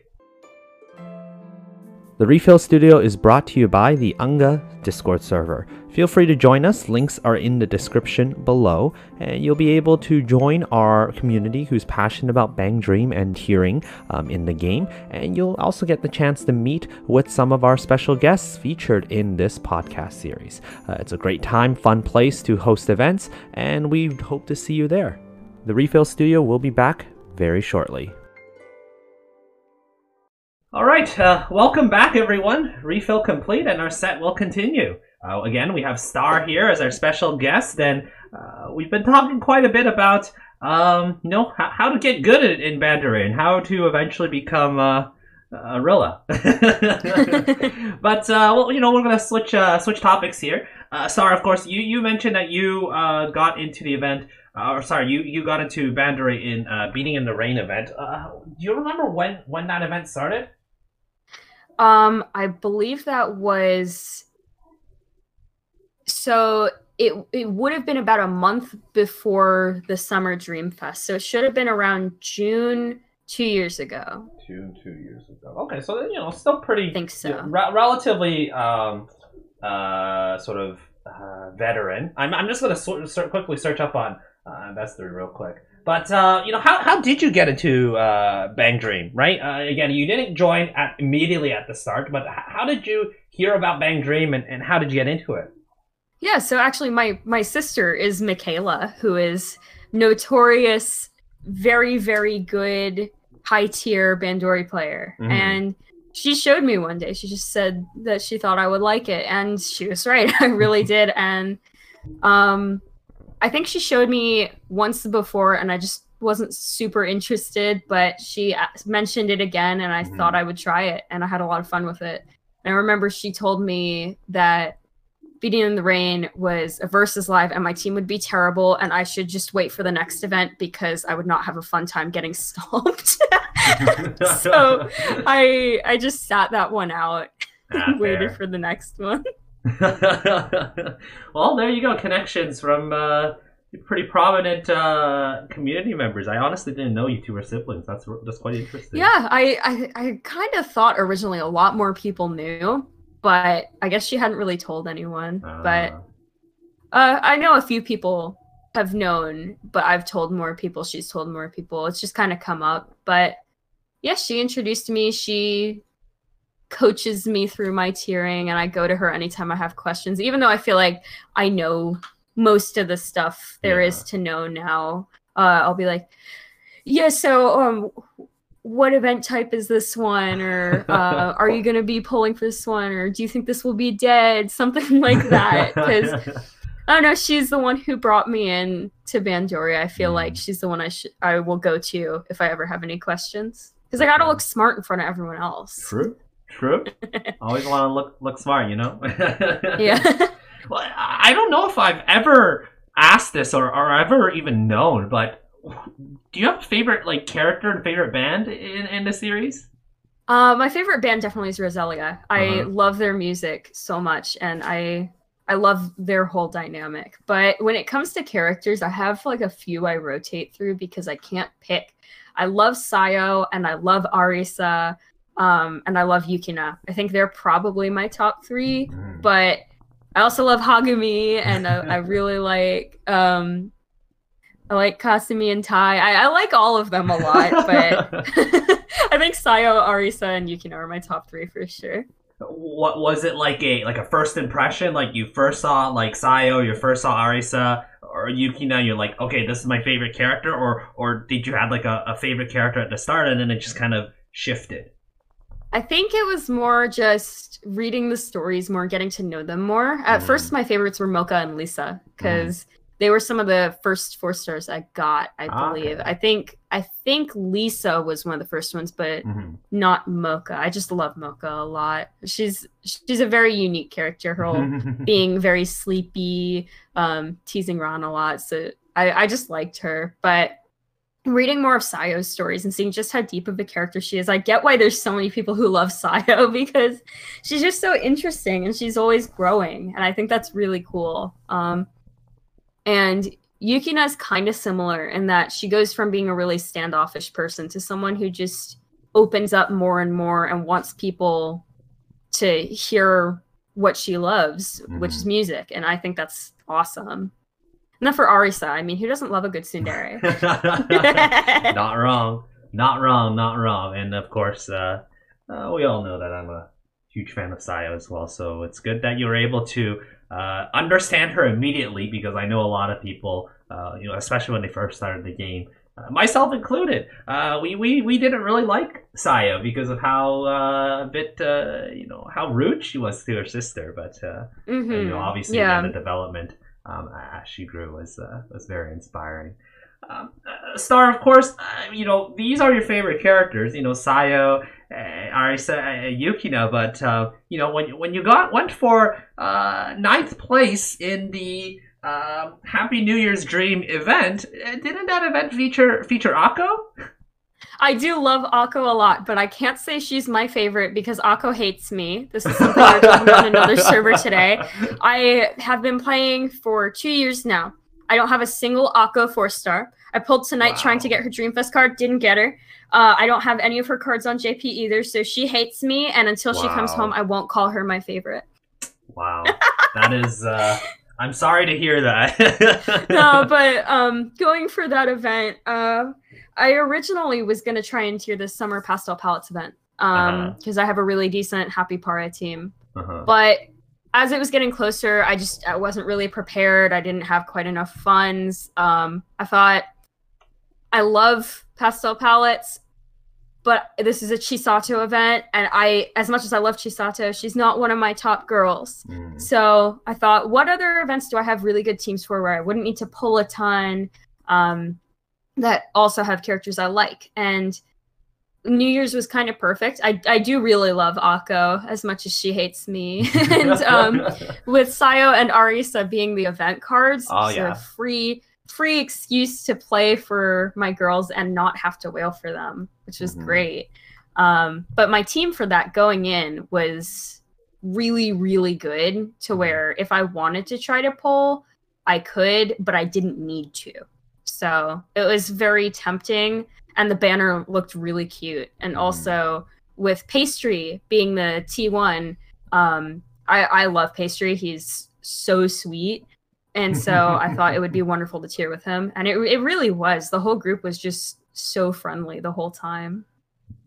The Refill Studio is brought to you by the Unga Discord server. Feel free to join us. Links are in the description below, and you'll be able to join our community who's passionate about Bang Dream and hearing um, in the game. And you'll also get the chance to meet with some of our special guests featured in this podcast series. Uh, it's a great time, fun place to host events, and we hope to see you there. The Refill Studio will be back very shortly. All right, uh, welcome back, everyone. Refill complete, and our set will continue. Uh, again, we have Star here as our special guest, and uh, we've been talking quite a bit about, um, you know, how, how to get good at, in Bandori and how to eventually become uh, a Rilla. <laughs> but uh, well, you know, we're gonna switch uh, switch topics here. Star, of course, you you mentioned that you got into the event. Uh, or sorry, you, you got into Bandori in uh, Beating in the Rain event. Uh, do you remember when when that event started? Um, I believe that was so it it would have been about a month before the summer dream fest. So it should have been around June two years ago. Two two years ago. Okay, so you know, still pretty. I think so. yeah, re- relatively um, uh, sort of uh, veteran. I'm, I'm just gonna sort sort quickly search up on uh, Investor real quick. But uh, you know, how, how did you get into uh, Bang Dream? Right? Uh, again, you didn't join at immediately at the start, but h- how did you hear about Bang Dream and, and how did you get into it? Yeah, so actually my my sister is Michaela, who is notorious, very, very good high tier Bandori player. Mhm. And she showed me one day. She just said that she thought I would like it. And she was right. <laughs> I really <laughs> did. And um I think she showed me once before and I just wasn't super interested, but she mentioned it again and I Mhm. thought I would try it and I had a lot of fun with it. And I remember she told me that Beating in the Rain was a versus live and my team would be terrible and I should just wait for the next event because I would not have a fun time getting <laughs> stomped. <laughs> so I I just sat that one out Ah, <laughs> and waited for the next one. <laughs> well, there you go. Connections from uh, pretty prominent uh, community members. I honestly didn't know you two were siblings. That's that's quite interesting. Yeah, I I, I kind of thought originally a lot more people knew, but I guess she hadn't really told anyone. but Uh, uh, I know a few people have known, but I've told more people. She's told more people. It's just kind of come up. But yeah, she introduced me. She coaches me through my tiering, and I go to her anytime I have questions, even though I feel like I know most of the stuff there is Yeah. to know now. Uh, I'll be like, yeah, so um, what event type is this one or <laughs> uh, are you going to be pulling for this one or do you think this will be dead <laughs> something like that because <laughs> i don't know she's the one who brought me in to Bandori. i feel mm. like she's the one i should i will go to if i ever have any questions because i gotta look smart in front of everyone else true true <laughs> always want to look look smart you know <laughs> yeah well i don't know if i've ever asked this or, or ever even known but do you have a favorite like character and favorite band in, in the series? Uh, my favorite band definitely is Roselia. I uh-huh. love their music so much, and I I love their whole dynamic. But when it comes to characters, I have like a few I rotate through because I can't pick. I love Sayo and I love Arisa, um, and I love Yukina. I think they're probably my top three. Mm. But I also love Hagumi, and I, I <laughs> really like um, I like Kasumi and Tae. I, I like all of them a lot, <laughs> but <laughs> I think Sayo, Arisa, and Yukina are my top three for sure. What was it like a like a first impression? Like you first saw like Sayo, you first saw Arisa or Yukina, you're like, okay, this is my favorite character, or or did you have like a, a favorite character at the start and then it just kind of shifted? I think it was more just reading the stories more, getting to know them more. At mm. first, my favorites were Mocha and Lisa because mm. They were some of the first four stars I got, I ah, believe. Okay. I think I think Lisa was one of the first ones, but mm-hmm. not Mocha. I just love Mocha a lot. She's she's a very unique character. Her <laughs> being very sleepy, um, teasing Ran a lot. So I, I just liked her. But reading more of Sayo's stories and seeing just how deep of a character she is, I get why there's so many people who love <laughs> Sayo because she's just so interesting and she's always growing. And I think that's really cool. Um, and Yukina is kind of similar in that she goes from being a really standoffish person to someone who just opens up more and more and wants people to hear what she loves, mm-hmm. which is mm-hmm. music. And I think that's awesome. Then for Arisa, I mean, who doesn't love a good tsundere? <laughs> <laughs> not wrong. Not wrong, not wrong. And of course, uh, uh, we all know that I'm a huge fan of Saya as well. So it's good that you were able to uh, understand her immediately because I know a lot of people, uh, you know, especially when they first started the game, uh, myself included, uh, we, we we didn't really like Saya because of how uh, a bit, uh, you know, how rude she was to her sister. But mm-hmm. you know, mm-hmm. obviously, yeah. the development um, as she grew was was very inspiring. Um, Star, of course, you know these are your favorite characters. You know, Sayo Arisa uh, Yukina, but uh, you know when when you got went for uh, ninth place in the uh, Happy New Year's Dream event, uh, didn't that event feature feature Ako? <laughs> I do love Ako a lot, but I can't say she's my favorite because Ako hates me. This is something we're talking about another <laughs> server today. I have been playing for two years now. I don't have a single Ako four star. I pulled tonight wow. trying to get her Dreamfest card, didn't get her. Uh, I don't have any of her cards on JP either, so she hates me. And until wow. she comes home, I won't call her my favorite. Wow, that is. Uh, I'm sorry to hear that. <laughs> no, <laughs> but um, going for that event, uh, I originally was gonna try and tier this summer pastel palettes event um because uh-huh. I have a really decent Happy Para team, uh-huh. but as it was getting closer, I just I wasn't really prepared. I didn't have quite enough funds. Um, I thought I love pastel palettes, but this is a Chisato event, and I, as much as I love Chisato, she's not one of my top girls. Mm. So I thought, what other events do I have really good teams for where I wouldn't need to pull a ton, um, that also have characters I like? And New Year's was kind of perfect. I, I do really love Ako as much as she hates me. <laughs> and um, <laughs> with Sayo and Arisa being the event cards, oh, yeah. free free excuse to play for my girls and not have to whale for them, which was mm-hmm. great. Um, but my team for that going in was really, really good to mm-hmm. where if I wanted to try to pull, I could, but I didn't need to. So it was very tempting, and the banner looked really cute. And mm-hmm. also with Pastry being the T1, um, I, I love Pastry. He's so sweet and so I <laughs> thought it would be wonderful to cheer with him, and it it really was. The whole group was just so friendly the whole time.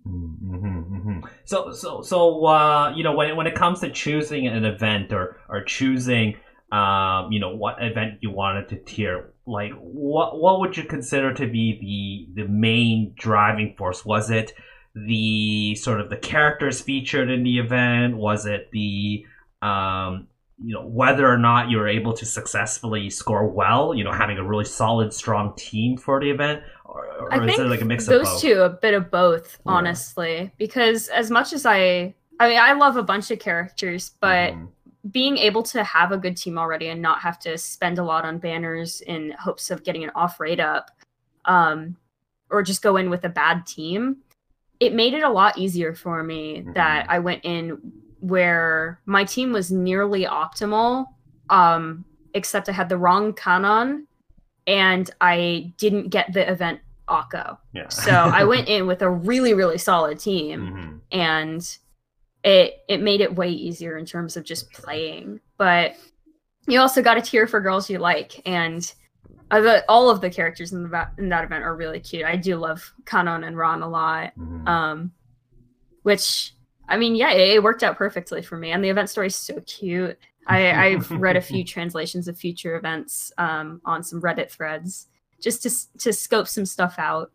Mm-hmm, mm-hmm. So so so uh, you know when it, when it comes to choosing an event or or choosing um, you know what event you wanted to tier, like what what would you consider to be the the main driving force? Was it the sort of the characters featured in the event? Was it the um, you know whether or not you were able to successfully score well? You know, having a really solid, strong team for the event, or, or I is it like a mix those of those two, a bit of both, Yeah. honestly. Because as much as I, I mean, I love a bunch of characters, but Mhm. Being able to have a good team already and not have to spend a lot on banners in hopes of getting an off rate up, um, or just go in with a bad team, it made it a lot easier for me that I went in where my team was nearly optimal, um, except I had the wrong Kanon and I didn't get the event Ako. yeah. So I went in with a really, really solid team <laughs> Mhm. and it it made it way easier in terms of just playing. But you also got a tier for girls you like, and all of the characters in the in that event are really cute. I do love Kanon and Ran a lot, Mhm. um, which I mean, yeah, it, it worked out perfectly for me. And the event story is so cute. I, I've <laughs> read a few translations of future events um, on some Reddit threads just to to scope some stuff out.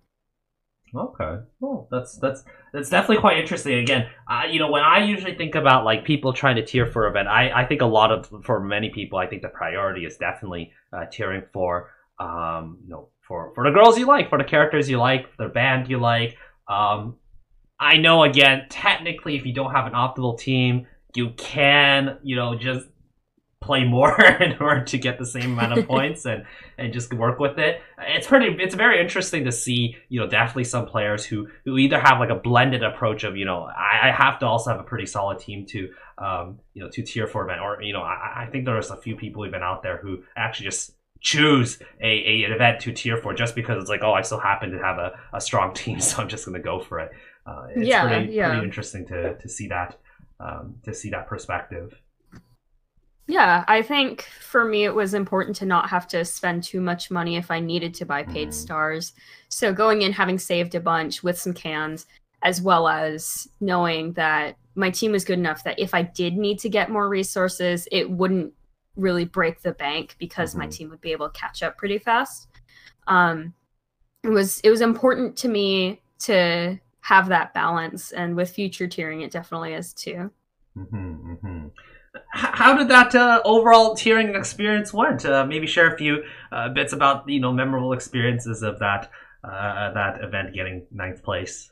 Okay. Well, that's that's that's definitely quite interesting. Again, uh, you know, when I usually think about like people trying to tier for event, I I think a lot of for many people, I think the priority is definitely uh, tiering for um you know for for the girls you like, for the characters you like, the band you like. Um, I know again, technically, if you don't have an optimal team, you can you know just play more <laughs> in order to get the same amount of <laughs> points and and just work with it. It's pretty. It's very interesting to see. You know, definitely some players who who either have like a blended approach of you know I, I have to also have a pretty solid team to um you know to tier for event or you know I, I think there's a few people who've out there who actually just choose a, a an event to tier for just because it's like oh I still happen to have a, a strong <laughs> team so I'm just gonna go for it. Uh, it's Yeah, pretty, yeah. pretty interesting to to see that um, to see that perspective. Yeah, I think for me it was important to not have to spend too much money if I needed to buy paid Mhm. stars. So going in having saved a bunch with some cans, as well as knowing that my team was good enough that if I did need to get more resources, it wouldn't really break the bank because my Mhm. team would be able to catch up pretty fast. Um, it was it was important to me to have that balance, and with future tiering, it definitely is too. Mm-hmm, mm-hmm. How did that uh, overall tiering experience went? Uh, maybe share a few uh, bits about you know memorable experiences of that uh, that event getting ninth place.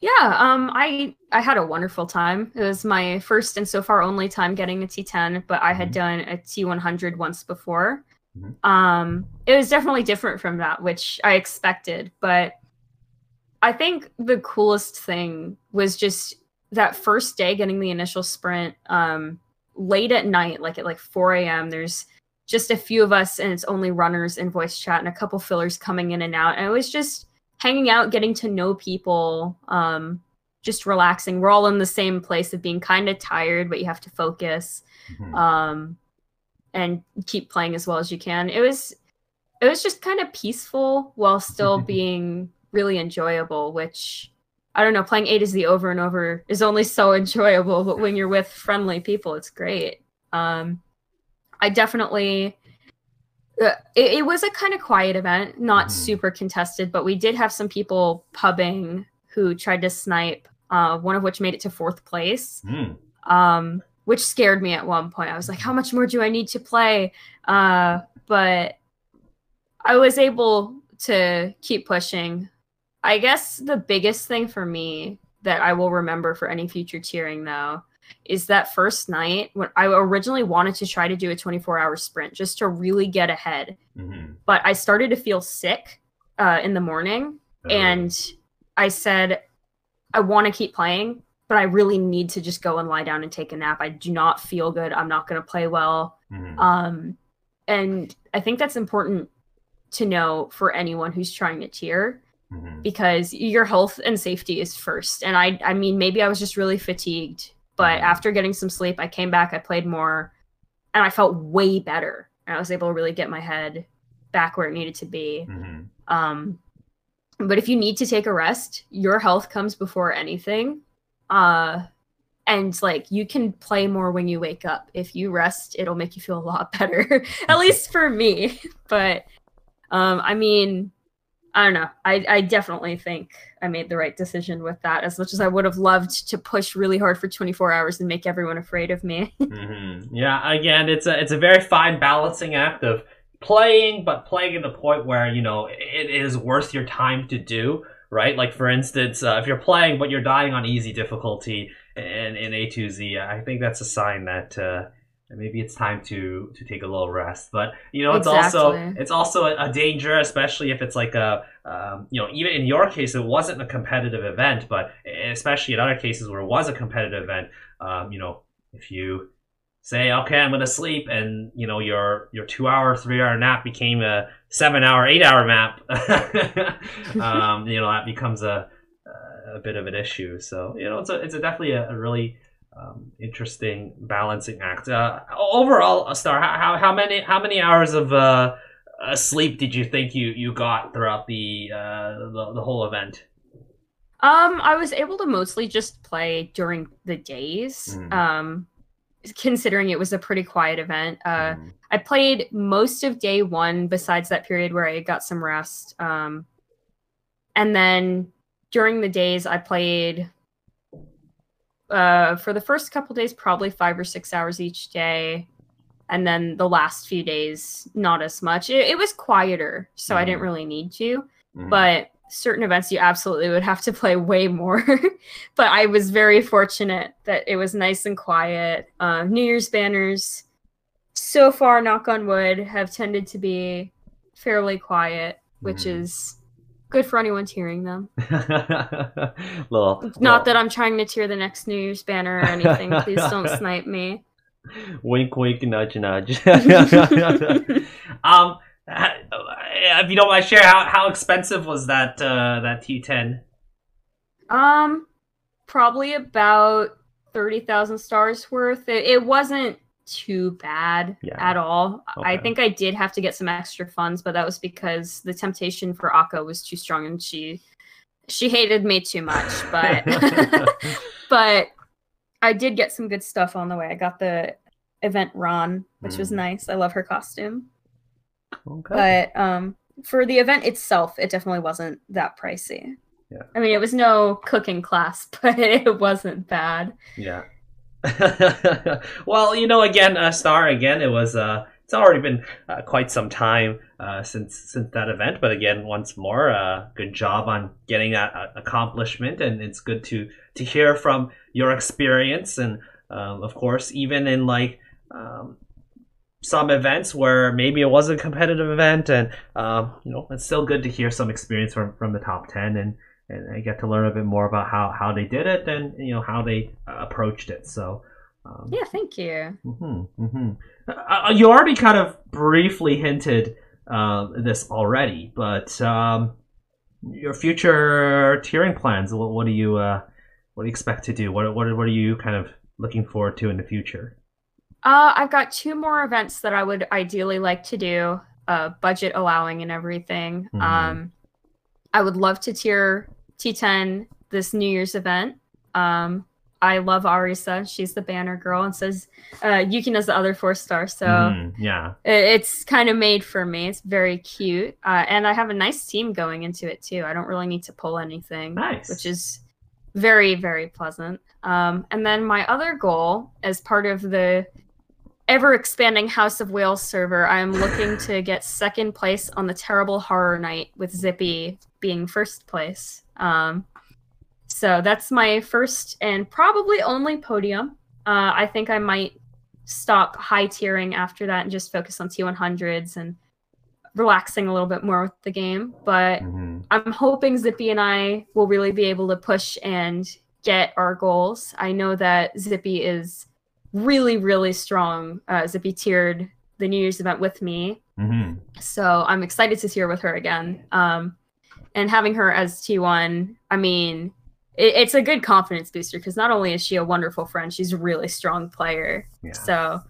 Yeah, um, I I had a wonderful time. It was my first and so far only time getting a T10, but I had Mhm. done a T100 once before. Mhm. Um, it was definitely different from that, which I expected. But I think the coolest thing was just that first day getting the initial sprint. Um, late at night, like at like 4 a.m. There's just a few of us, and it's only runners in voice chat, and a couple fillers coming in and out. And it was just hanging out, getting to know people, um, just relaxing. We're all in the same place of being kind of tired, but you have to focus Mhm. um, and keep playing as well as you can. It was it was just kind of peaceful while still <laughs> being really enjoyable. Which I don't know, playing A to Z over and over is only so enjoyable, but when you're with friendly people, it's great. Um, I definitely. Uh, it, it was a kind of quiet event, not Mhm. super contested, but we did have some people pubbing who tried to snipe. Uh, one of which made it to fourth place Mm. um, which scared me at one point. I was like, how much more do I need to play? Uh, but I was able to keep pushing. I guess the biggest thing for me that I will remember for any future tiering, though, is that first night when I originally wanted to try to do a 24 hour sprint just to really get ahead. Mhm. But I started to feel sick uh, in the morning and I said, I want to keep playing, but I really need to just go and lie down and take a nap. I do not feel good. I'm not going to play well. Mhm. Um, and I think that's important to know for anyone who's trying to tier Mhm. because your health and safety is first. And I, I mean, maybe I was just really fatigued, but Mhm. after getting some sleep, I came back, I played more, and I felt way better. And I was able to really get my head back where it needed to be. Mhm. Um, but if you need to take a rest, your health comes before anything. Uh, and like you can play more when you wake up. If you rest, it'll make you feel a lot <laughs> better. At least for me. <laughs> But um I mean, I don't know. I, I definitely think I made the right decision with that. As much as I would have loved to push really hard for 24 hours and make everyone afraid of me. <laughs> mm-hmm. Yeah, again, it's a it's a very fine balancing act of playing, but playing at the point where you know it is worth your time to do. Right, like for instance, uh, if you're playing but you're dying on easy difficulty in in A2Z, I think that's a sign that. Uh, maybe it's time to to take a little rest but you know it's exactly. also it's also a, a, danger especially if it's like a um, you know even in your case it wasn't a competitive event but especially in other cases where it was a competitive event um, you know if you say okay i'm gonna sleep and you know your your two hour three hour nap became a seven hour eight hour nap <laughs> um, you know that becomes a a bit of an issue so you know it's a it's a definitely a, a really um, interesting balancing act. Uh, overall, Star, how, how many how many hours of uh, uh, sleep did you think you, you got throughout the, uh, the the whole event? Um, I was able to mostly just play during the days. Mm. Um, considering it was a pretty quiet event. Uh, mm. I played most of day one, besides that period where I got some rest. Um, and then during the days, I played uh, for the first couple days, probably five or six hours each day. And then the last few days, not as much. It, it was quieter, so mm-hmm. I didn't mm-hmm. really need to. Mm-hmm. But certain events, you absolutely would have to <laughs> play way more. <laughs> but I was very fortunate that it was nice and quiet. Uh, New Year's banners, so far, knock on wood, have tended to be fairly quiet, which mm-hmm. is good for anyone tiering them. <laughs> little, Not little. that I'm trying to tier the next New Year's banner or anything. Please don't <laughs> snipe me. Wink, wink, nudge, nudge. <laughs> um, if you don't mind share, how how expensive was that uh, that T10? Um, probably about thirty thousand stars worth. It, it wasn't too bad yeah. at all. Okay. I think I did have to get some extra funds, but that was because the temptation for Ako was too strong and she she hated me too much. <laughs> But <laughs> but I did get some good stuff on the way. I got the event Ran, which mm. was nice. I love her costume. Okay. But um for the event itself, it definitely wasn't that pricey. Yeah. I mean, it was no cooking class, <laughs> but it wasn't bad. Yeah. <laughs> well, you know, again, uh, Star, again, it was. Uh, it's already been uh, quite some time uh, since since that event, but again, once more, uh, good job on getting that uh, accomplishment, and it's good to to hear from your experience, and um, of course, even in like um, some events where maybe it was a competitive event, and um, you know, it's still good to hear some experience from from the top ten, and and I get to learn a bit more about how, how they did it and you know how they uh, approached it. So um, yeah, thank you. Mm-hmm, mm-hmm. Uh, uh, you already kind of briefly hinted uh, this already, but um, your future tiering plans. What, what do you uh, what do you expect to do? What what what are you kind of looking forward to in the future? Uh, I've got two more events that I would ideally like to do, uh, budget allowing and everything. Mm-hmm. Um, I would love to tier T10 this New Year's event. Um, I love Arisa. She's the banner girl, and says uh, Yukina's the other four star. So mm, yeah, it's kind of made for me. It's very cute, uh, and I have a nice team going into it too. I don't really need to pull anything, nice. which is very very pleasant. Um, and then my other goal, as part of the ever expanding House of Wales server, I am looking to get second place on the Terrible Horror Night with Zippy being first place. Um, so that's my first and probably only podium. Uh, I think I might stop high tiering after that and just focus on T100s and relaxing a little bit more with the game. But mm-hmm. I'm hoping Zippy and I will really be able to push and get our goals. I know that Zippy is really, really strong. Uh, Zippy tiered the New Year's event with me. Mm-hmm. So I'm excited to tier with her again. Um, and having her as T1, I mean, it, it's a good confidence booster because not only is she a wonderful friend, she's a really strong player. Yeah. So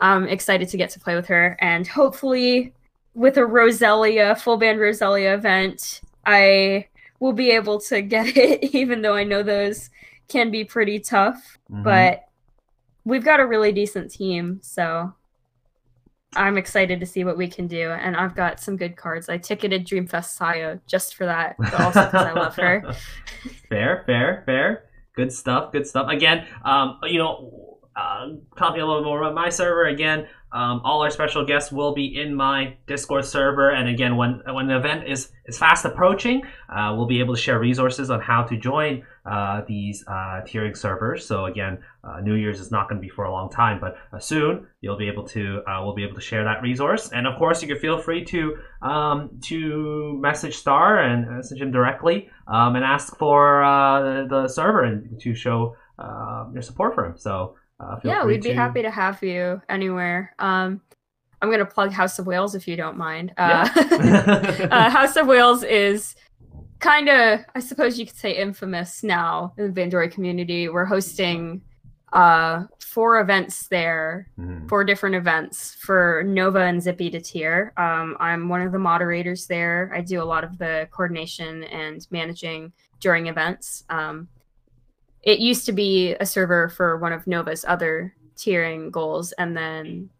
I'm excited to get to play with her, and hopefully, with a Roselia full band Roselia event, I will be able to <laughs> get it, even though I know those can be pretty tough, Mhm. but we've got a really decent team, so I'm excited to see what we can do. And I've got some good cards. I ticketed Dreamfest Saya just for that, but also because I love her. <laughs> fair, fair, fair. Good stuff. Good stuff. Again, um, you know, uh, talking a little more about my server again. Um, all our special guests will be in my Discord server, and again, when when the event is is fast approaching, uh, we'll be able to share resources on how to join uh, these uh, tiering servers. So again, uh, New Year's is not going to be for a long time, but uh, soon you'll be able to uh, we'll be able to share that resource. And of course, you can feel free to um, to message Star and message him directly um, and ask for uh, the, the server and to show uh, your support for him. So uh, yeah, we'd be to- happy to have you anywhere. Um, I'm gonna plug House of Wales if you don't mind. Uh, Yeah. <laughs> uh, House of Wales is kind of, I suppose you could say, infamous now in the Bandori community. We're hosting uh, four events there, Mhm. four different events for Nova and Zippy to tier. Um, I'm one of the moderators there. I do a lot of the coordination and managing during events. Um, it used to be a server for one of Nova's other tiering goals, and then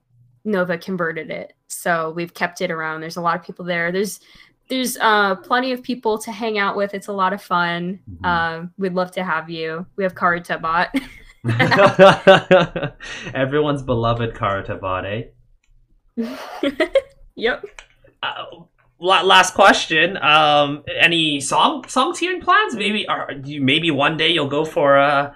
Nova converted it. So we've kept it around. There's a lot of people there. There's there's uh, plenty of people to hang out with. It's a lot of fun. Mhm. Um, we'd love to have you. We have Karita bot. <laughs> Everyone's beloved Karatabade. <laughs> yep. Uh, last question. Um, any song song tiering plans? Maybe are you, maybe one day you'll go for a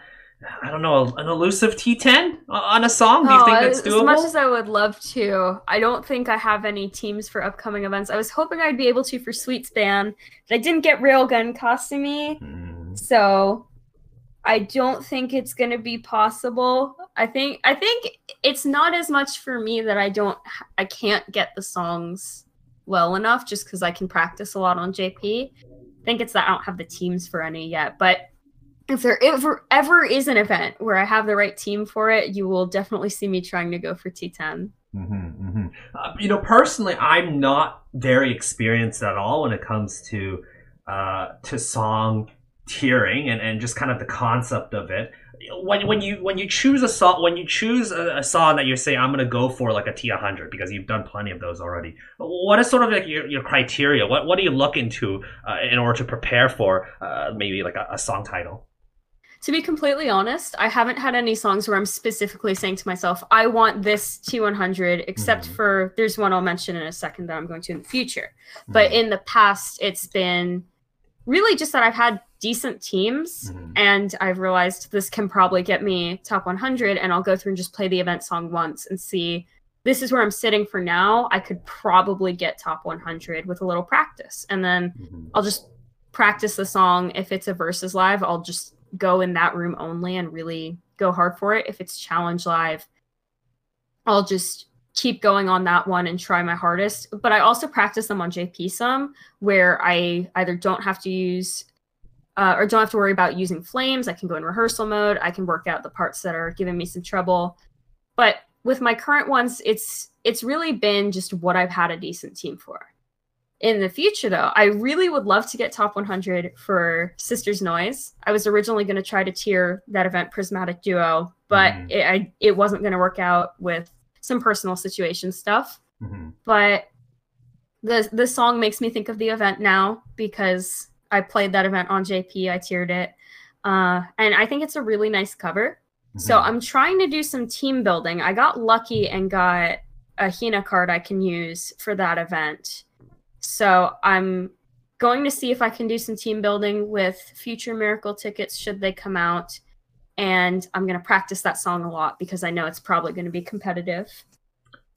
I don't know an elusive T10 on a song. Do you think Oh, that's doable? As much as I would love to, I don't think I have any teams for upcoming events. I was hoping I'd be able to for Sweet Span, but I didn't get Railgun costing me, Mm, so I don't think it's gonna be possible. I think I think it's not as much for me that I don't I can't get the songs well enough just because I can practice a lot on JP. I think it's that I don't have the teams for any yet, but if there ever ever is an event where I have the right team for it, you will definitely see me trying to go for T10. mhm, mhm. Uh, you know, personally, I'm not very experienced at all when it comes to uh, to song tiering and, and just kind of the concept of it. When, when you when you choose a song when you choose a, a song that you're saying I'm gonna go for like a T 100 because you've done plenty of those already. What is sort of like your, your criteria? What what do you look into uh, in order to prepare for uh, maybe like a, a song title? To be completely honest, I haven't had any songs where I'm specifically saying to myself, I want this T100, except Mhm. for there's one I'll mention in a second that I'm going to in the future. But Mm-hmm. in the past, it's been really just that I've had decent teams Mhm. and I've realized this can probably get me top 100 and I'll go through and just play the event song once and see this is where I'm sitting for now. I could probably get top 100 with a little practice. And then Mhm. I'll just practice the song. If it's a versus live, I'll just go in that room only and really go hard for it. If it's challenge live, I'll just keep going on that one and try my hardest. But I also practice them on JP some where I either don't have to use uh, or don't have to worry about using flames. I can go in rehearsal mode. I can work out the parts that are giving me some trouble. But with my current ones, it's it's really been just what I've had a decent team for. In the future, though, I really would love to get top 100 for Sisters Noise. I was originally going to try to tier that event Prismatic Duo, but Mhm. it, I, it wasn't going to work out with some personal situation stuff. Mhm. But the the song makes me think of the event now because I played that event on JP. I tiered it, uh, and I think it's a really nice cover. So Mhm. I'm trying to do some team building. I got lucky and got a Hina card I can use for that event. So I'm going to see if I can do some team building with future miracle tickets should they come out. And I'm going to practice that song a lot because I know it's probably going to be competitive.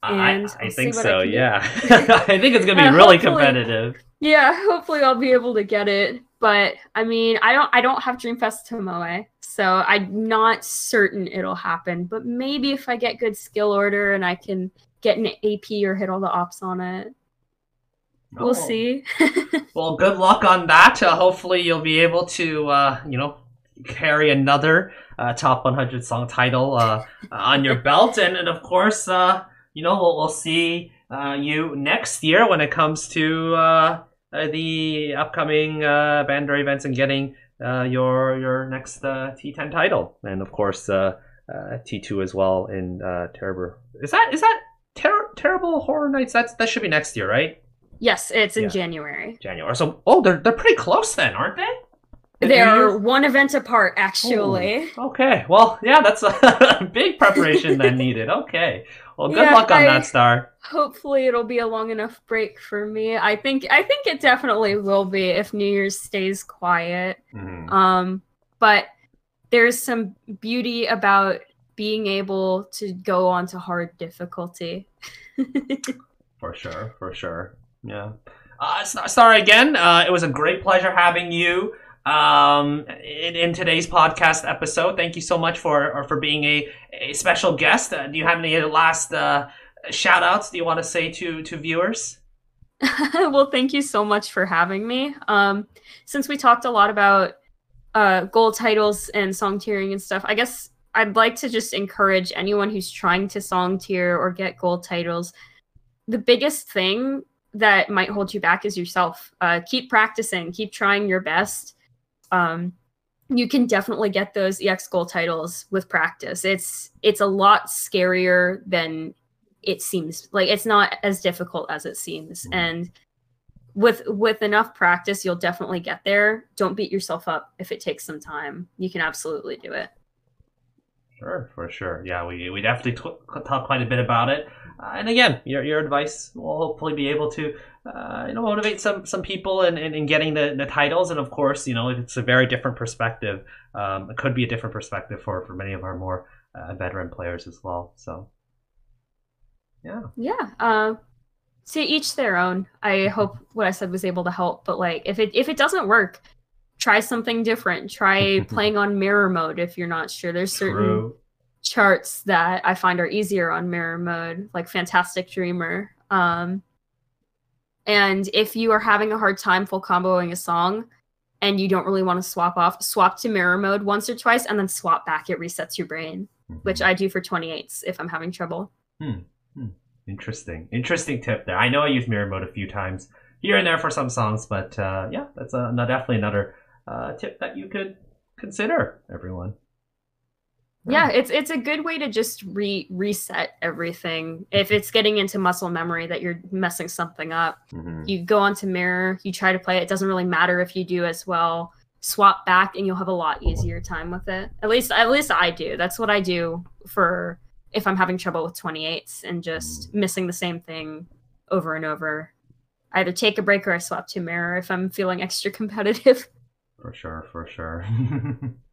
I, and I we'll think what I so. Yeah, <laughs> I think it's gonna be Uh, really competitive. Yeah, hopefully I'll be able to get it. But I mean, I don't I don't have Dreamfest Tomoe, so I'm not certain it'll happen. But maybe if I get good skill order and I can get an AP or hit all the ops on it. Oh. We'll see. <laughs> Well, good luck on that. Uh, hopefully, you'll be able to, uh, you know, carry another uh, top 100 song title uh, on your belt, and, and of course, uh, you know, we'll, we'll see uh, you next year when it comes to uh, uh, the upcoming uh, Bandori events and getting uh, your your next uh, T10 title, and of course uh, uh, T2 as well in uh, Terrible. Is that is that ter- Terrible Horror Nights? That's that should be next year, right? Yes, it's in Yeah. January. January. So oh, they're they're pretty close then, aren't they? They're one event apart, actually. Okay. Well, yeah, that's a <laughs> big preparation that <laughs> needed. Okay. Well, good Yeah, luck on I- that, Star. Hopefully, it'll be a long enough break for me. I think I think it definitely will be if New Year's stays quiet. Mhm. Um, but there's some beauty about being able to go on to hard difficulty. <laughs> For sure, for sure. Yeah. Uh, again, uh, it was a great pleasure having you um, in, in today's podcast episode. Thank you so much for or for being a, a special guest. Uh, do you have any last uh, shout outs do you want to say to, to viewers? <laughs> well, thank you so much for having me. Um, since we talked a lot about uh, gold titles and song tiering and stuff, I guess I'd like to just encourage anyone who's trying to song tier or get gold titles. The biggest thing that might hold you back is yourself. Uh, keep practicing, keep trying your best. Um, you can definitely get those EX goal titles with practice. It's it's a lot scarier than it seems like it's not as difficult as it seems Mhm. and with with enough practice you'll definitely get there don't beat yourself up if it takes some time you can absolutely do it Sure, for sure. Yeah, we, we definitely t- talk quite a bit about it. Uh, and again, your, your advice will hopefully be able to uh, you know motivate some some people in, in, in getting the, the titles. And of course, you know it's a very different perspective. Um, it could be a different perspective for, for many of our more uh, veteran players as well. So yeah, yeah uh to each their own i hope what i said was able to help but like if it if it doesn't work try something different try <laughs> playing on mirror mode if you're not sure there's certain true. Charts that I find are easier on mirror mode, like Fantastic Dreamer. Um, and if you are having a hard time full comboing a song and you don't really want to swap off, swap to mirror mode once or twice and then swap back. It resets your brain, which I do for 28s if I'm having trouble. Hmm interesting, interesting tip there. I know I use mirror mode a few times here and there for some songs, but uh, yeah, that's a, definitely another uh, tip that you could consider, everyone. Yeah, it's it's a good way to just re reset everything. If it's getting into muscle memory that you're messing something up, Mhm. you go onto mirror you try to play it. it doesn't really matter if you do as well swap back and you'll have a lot easier time with it at least at least i do that's what i do for if i'm having trouble with 28s and just missing the same thing over and over I either take a break or i swap to mirror if i'm feeling <laughs> extra competitive For sure, for sure. <laughs>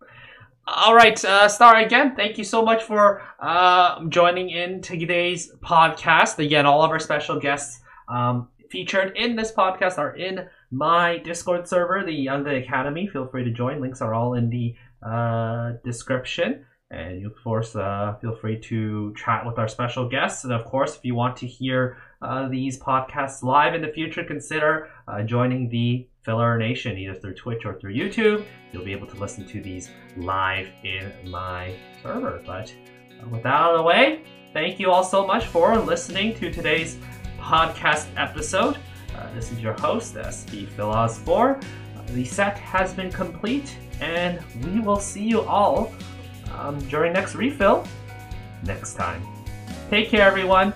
All right, uh, Star, again, thank you so much for uh, joining in today's podcast. Again, all of our special guests um, featured in this podcast are in my Discord server, the Unga Academy. Feel free to join. Links are all in the uh, description. And you, of course, uh, feel free to chat with our special guests. And of course, if you want to hear uh, these podcasts live in the future, consider uh, joining the Filler Nation either through Twitch or through YouTube. You'll be able to listen to these live in my server. But uh, with that out of the way, thank you all so much for listening to today's podcast episode. Uh, this is your host, SBphiloz4. Uh, the set has been complete, and we will see you all um, during next refill next time. Take care, everyone.